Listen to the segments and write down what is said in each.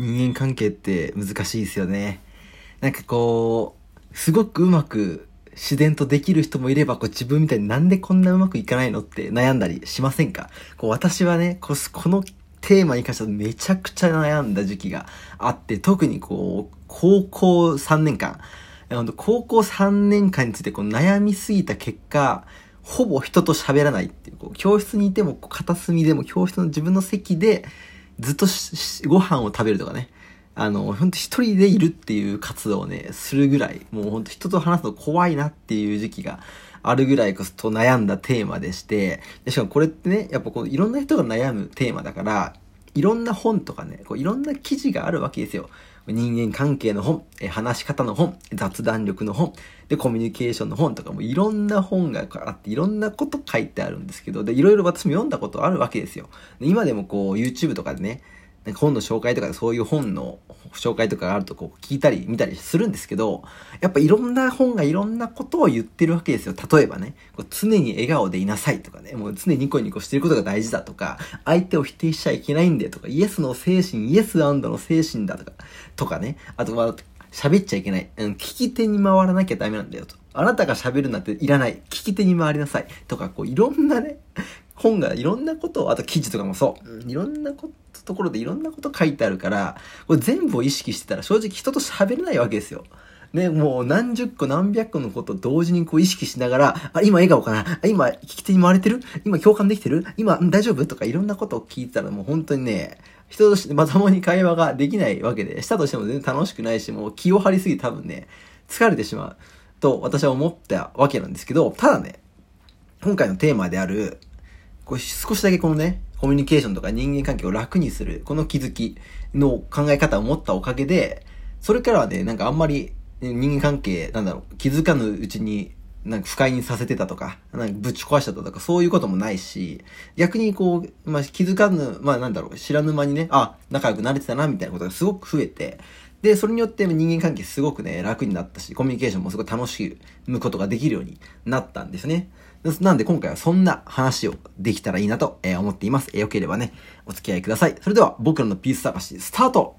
人間関係って難しいですよね。なんかこう、すごくうまく自然とできる人もいれば、こう自分みたいになんでこんなうまくいかないのって悩んだりしませんか？こう私はね、ここのテーマに関してはめちゃくちゃ悩んだ時期があって、特にこう、高校3年間、高校3年間についてこう悩みすぎた結果、ほぼ人と喋らないっていう、こう教室にいても片隅でも教室の自分の席でずっとご飯を食べるとかね。あの、ほんと一人でいるっていう活動をね、するぐらい、もうほんと人と話すの怖いなっていう時期があるぐらいこそと悩んだテーマでして、でしかもこれってね、やっぱこういろんな人が悩むテーマだから、いろんな本とかね、こういろんな記事があるわけですよ。人間関係の本、え話し方の本、雑談力の本、で、コミュニケーションの本とかもいろんな本があって、いろんなこと書いてあるんですけど、で、いろいろ私も読んだことあるわけですよ。今でもこう、YouTube とかでね、なんか本の紹介とかでそういう本の紹介とかがあるとこう聞いたり見たりするんですけど、やっぱいろんな本がいろんなことを言ってるわけですよ。例えばね、こう常に笑顔でいなさいとかね、もう常にニコニコしてることが大事だとか、相手を否定しちゃいけないんだよとか、イエスの精神、イエスアンドの精神だとか、とかね、あとは喋っちゃいけない。うん、聞き手に回らなきゃダメなんだよと。あなたが喋るなんていらない。聞き手に回りなさい。とか、こういろんなね、本がいろんなことを、あと記事とかもそう、いろんなこと、ところでいろんなこと書いてあるから、これ全部を意識してたら正直人と喋れないわけですよ。ね、もう何十個何百個のことを同時にこう意識しながら、あ、今笑顔かな？あ、今聞き手に回れてる？今共感できてる？今大丈夫？とかいろんなことを聞いてたらもう本当にね、人としてまともに会話ができないわけで、したとしても全然楽しくないし、もう気を張りすぎて多分ね、疲れてしまうと私は思ったわけなんですけど、ただね、今回のテーマである、こう少しだけこのね、コミュニケーションとか人間関係を楽にする、この気づきの考え方を持ったおかげで、それからはね、なんかあんまり人間関係、なんだろう、気づかぬうちになんか不快にさせてたとか、なんかぶち壊しちゃったとか、そういうこともないし、逆にこう、まあ、気づかぬ、まあなんだろう、知らぬ間にね、あ、仲良くなれてたな、みたいなことがすごく増えて、で、それによって人間関係すごくね、楽になったし、コミュニケーションもすごい楽しむことができるようになったんですね。なんで今回はそんな話をできたらいいなと思っています。よければね、お付き合いください。それでは僕らのピース探し、スタート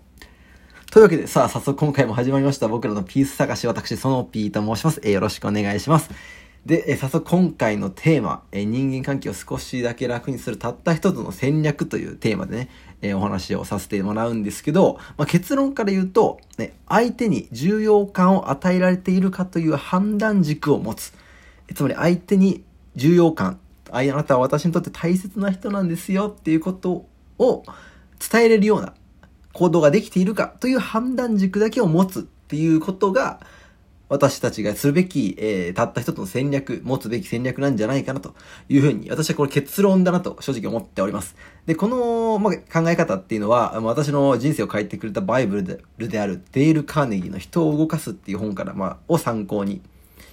というわけで、さあ、早速今回も始まりました。僕らのピース探し、私、そのピーと申します。えよろしくお願いします。で、え早速今回のテーマ、え人間関係を少しだけ楽にするたった一つの戦略というテーマでね、えお話をさせてもらうんですけど、まあ、結論から言うと、ね、相手に重要感を与えられているかという判断軸を持つ。つまり相手に重要感、あなたは私にとって大切な人なんですよっていうことを伝えれるような行動ができているかという判断軸だけを持つっていうことが、私たちがするべき、えー、たった一つの戦略、持つべき戦略なんじゃないかなというふうに、私はこれ結論だなと正直思っております。で、この、まあ、考え方っていうのは、私の人生を変えてくれたバイブルであるデール・カーネギーの人を動かすっていう本から、まあ、を参考に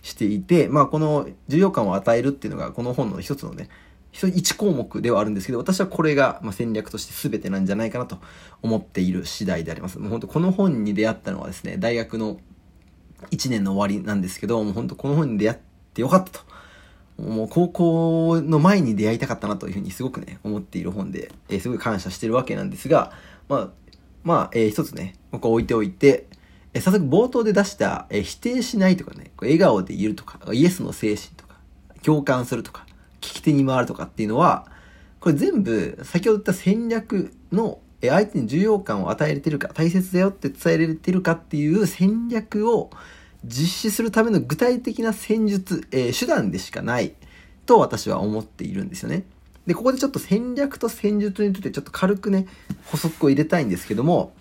していて、まあ、この重要感を与えるっていうのが、この本の一つのね、一項目ではあるんですけど、私はこれが、ま戦略として全てなんじゃないかなと思っている次第であります。もう本当この本に出会ったのはですね、大学の1年の終わりなんですけど、もう本当この本に出会ってよかったと。もう高校の前に出会いたかったなというふうにすごくね、思っている本で、えー、すごい感謝してるわけなんですが、まあ、まあ、えー、一つね、ここ置いておいて、え早速冒頭で出した、え否定しないとかね、笑顔で言うとか、イエスの精神とか、共感するとか、聞き手に回るとかっていうのは、これ全部、先ほど言った戦略の、え相手に重要感を与えれてるか、大切だよって伝えられてるかっていう戦略を実施するための具体的な戦術、え、手段でしかないと私は思っているんですよね。で、ここでちょっと戦略と戦術についてちょっと軽くね、補足を入れたいんですけども、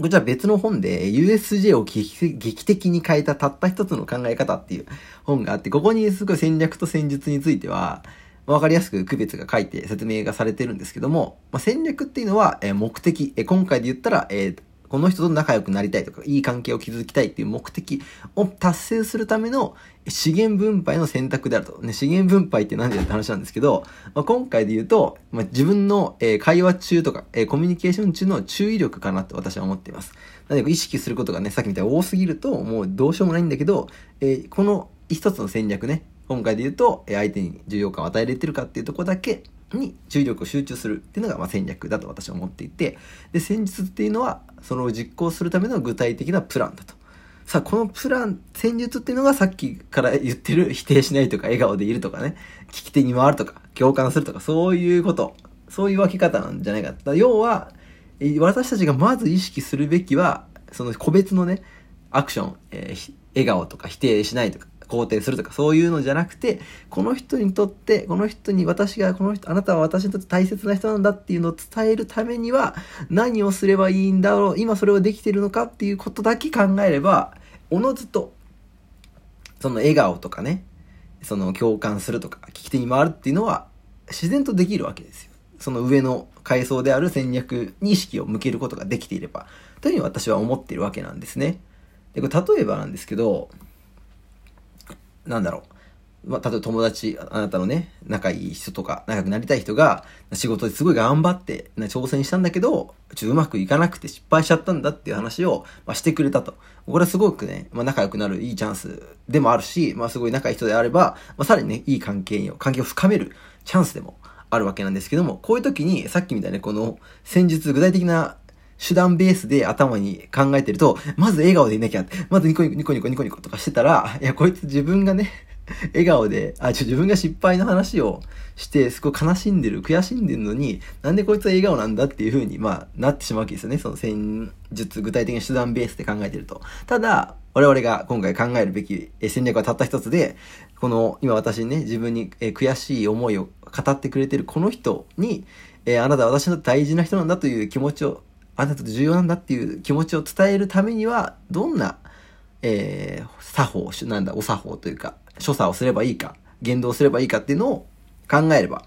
こちら別の本で USJ を劇的に変えたたった一つの考え方っていう本があって、ここにすごい戦略と戦術については、わかりやすく区別が書いて説明がされてるんですけども、まあ、戦略っていうのは、え目的、え今回で言ったら、えこの人と仲良くなりたいとか、いい関係を築きたいっていう目的を達成するための資源分配の選択であると。ね、資源分配って何でって話なんですけど、まあ、今回で言うと、まあ、自分の、え、会話中とか、え、コミュニケーション中の注意力かなと私は思っています。なので、意識することがね、さっきみたいに多すぎると、もうどうしようもないんだけど、えー、この一つの戦略ね、今回で言うと、相手に重要感を与えれてるかっていうとこだけに注力を集中するっていうのがま戦略だと私は思っていてで戦術っていうのはそれを実行するための具体的なプランだと。さあこのプラン戦術っていうのがさっきから言ってる否定しないとか笑顔でいるとかね聞き手に回るとか共感するとかそういうこと。そういう分け方なんじゃないかだ要は私たちがまず意識するべきはその個別のねアクション、えー、笑顔とか否定しないとか肯定するとかそういうのじゃなくて、この人にとって、この人に私が、この人、あなたは私にとって大切な人なんだっていうのを伝えるためには、何をすればいいんだろう、今それをできてるのかっていうことだけ考えれば、おのずと、その笑顔とかね、その共感するとか、聞き手に回るっていうのは、自然とできるわけですよ。その上の階層である戦略に意識を向けることができていれば、というふうに私は思っているわけなんですね。で、これ例えばなんですけど、なんだろう。まあ、例えば友達、あなたのね、仲いい人とか、仲良くなりたい人が、仕事ですごい頑張って、ね、挑戦したんだけど、ちょっとうまくいかなくて失敗しちゃったんだっていう話を、まあ、してくれたと。これはすごくね、まあ、仲良くなるいいチャンスでもあるし、まあ、すごい仲いい人であれば、まあ、さらにね、いい関係を、関係を深めるチャンスでもあるわけなんですけども、こういう時に、さっきみたいなこの戦術、具体的な手段ベースで頭に考えてると、まず笑顔でいなきゃ、まずニコニコニコニコニコニコとかしてたら、いや、こいつ自分がね、笑顔で、あ、ちょ、自分が失敗の話をして、すごい悲しんでる、悔しんでるのに、なんでこいつは笑顔なんだっていう風に、まあ、なってしまうわけですよね。その戦術、具体的な手段ベースで考えてると。ただ、我々が今回考えるべき戦略はたった一つで、この、今私にね、自分に悔しい思いを語ってくれてるこの人に、えあなたは私の大事な人なんだという気持ちをあなたと重要なんだっていう気持ちを伝えるためには、どんな、えー、作法、なんだ、お作法というか、所作をすればいいか、言動すればいいかっていうのを考えれば、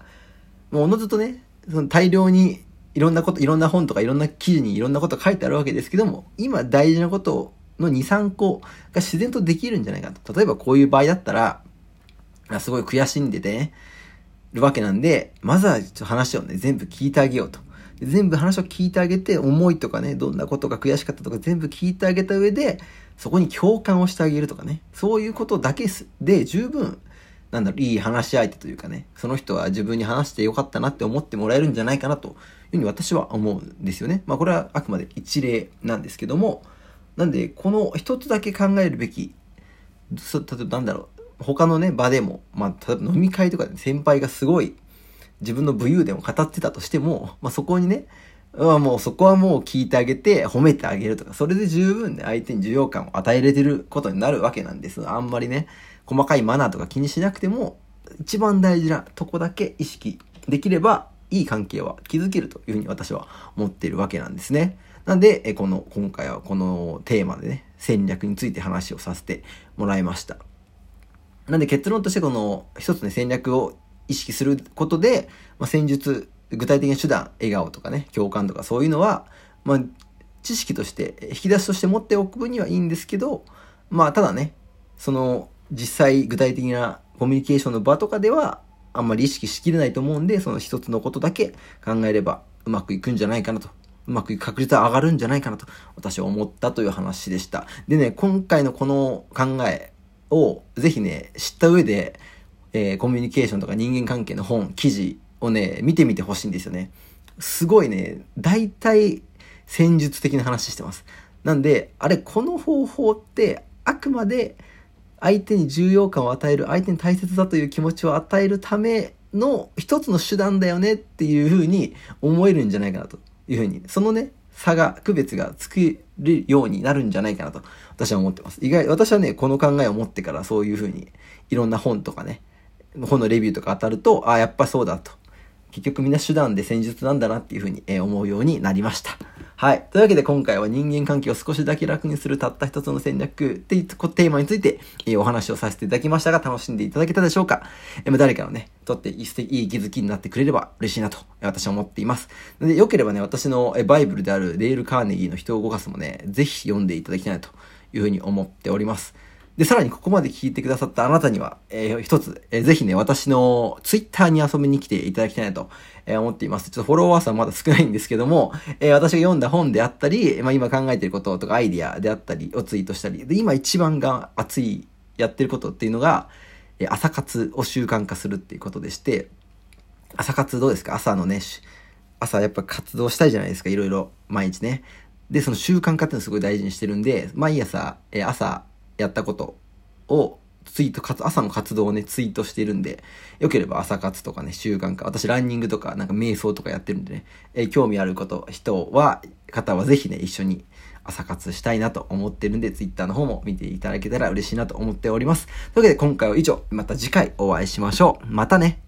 もうおのずとね、その大量にいろんなこと、いろんな本とかいろんな記事にいろんなこと書いてあるわけですけども、今大事なことの2、3個が自然とできるんじゃないかと。例えばこういう場合だったら、すごい悔しんでてね、るわけなんで、まずはちょっと話をね、全部聞いてあげようと。全部話を聞いてあげて、思いとかね、どんなことが悔しかったとか全部聞いてあげた上で、そこに共感をしてあげるとかね、そういうことだけで十分、なんだろう、いい話し相手というかね、その人は自分に話してよかったなって思ってもらえるんじゃないかなというふうに私は思うんですよね。まあこれはあくまで一例なんですけども、なんで、この一つだけ考えるべき、例えばなんだろう、他のね、場でも、まあ、例えば飲み会とかで先輩がすごい自分の武勇伝を語ってたとしても、まあ、そこにね、まあ、もうそこはもう聞いてあげて褒めてあげるとか、それで十分ね、相手に重要感を与えれてることになるわけなんです。あんまりね、細かいマナーとか気にしなくても、一番大事なとこだけ意識できれば、いい関係は築けるというふうに私は思ってるわけなんですね。なんで、この、今回はこのテーマでね、戦略について話をさせてもらいました。なんで結論としてこの一つね、戦略を意識することで、まあ、戦術、具体的な手段、笑顔とかね、共感とかそういうのは、まあ、知識として、引き出しとして持っておく分にはいいんですけど、まあ、ただね、その、実際具体的なコミュニケーションの場とかでは、あんまり意識しきれないと思うんで、その一つのことだけ考えればうまくいくんじゃないかなと。うまくいく確率は上がるんじゃないかなと、私は思ったという話でした。でね、今回のこの考えを、ぜひね、知った上で、えー、コミュニケーションとか人間関係の本、記事をね、見てみてほしいんですよね。すごいね、大体戦術的な話してます。なんで、あれ、この方法ってあくまで相手に重要感を与える、相手に大切だという気持ちを与えるための一つの手段だよねっていうふうに思えるんじゃないかなというふうに、そのね、差が、区別がつくるようになるんじゃないかなと私は思ってます。意外、私はね、この考えを持ってからそういうふうにいろんな本とかね、本のレビューとか当たると、ああ、やっぱそうだと。結局みんな手段で戦術なんだなっていうふうに思うようになりました。はい。というわけで今回は人間関係を少しだけ楽にするたった一つの戦略っていうテーマについてお話をさせていただきましたが楽しんでいただけたでしょうか？誰かのね、とっていい気づきになってくれれば嬉しいなと私は思っています。で、よければね、私のバイブルであるレール・カーネギーの人を動かすもね、ぜひ読んでいただきたいなというふうに思っております。で、さらにここまで聞いてくださったあなたには、えー、一つ、えー、ぜひね、私のツイッターに遊びに来ていただきたいなと、えー、思っています。ちょっとフォロワー数はまだ少ないんですけども、えー、私が読んだ本であったり、まあ今考えてることとかアイディアであったりをツイートしたり、で、今一番が熱い、やってることっていうのが、えー、朝活を習慣化するっていうことでして、朝活どうですか？朝のね、朝やっぱ活動したいじゃないですか、いろいろ、毎日ね。で、その習慣化っていうのすごい大事にしてるんで、毎朝、えー、朝やったことをツイート、かつ朝の活動をね、ツイートしてるんで、よければ朝活とかね、習慣化、私ランニングとか、なんか瞑想とかやってるんでね、えー、興味あること、人は、方はぜひね、一緒に朝活したいなと思ってるんで、ツイッターの方も見ていただけたら嬉しいなと思っております。というわけで今回は以上、また次回お会いしましょう。またね。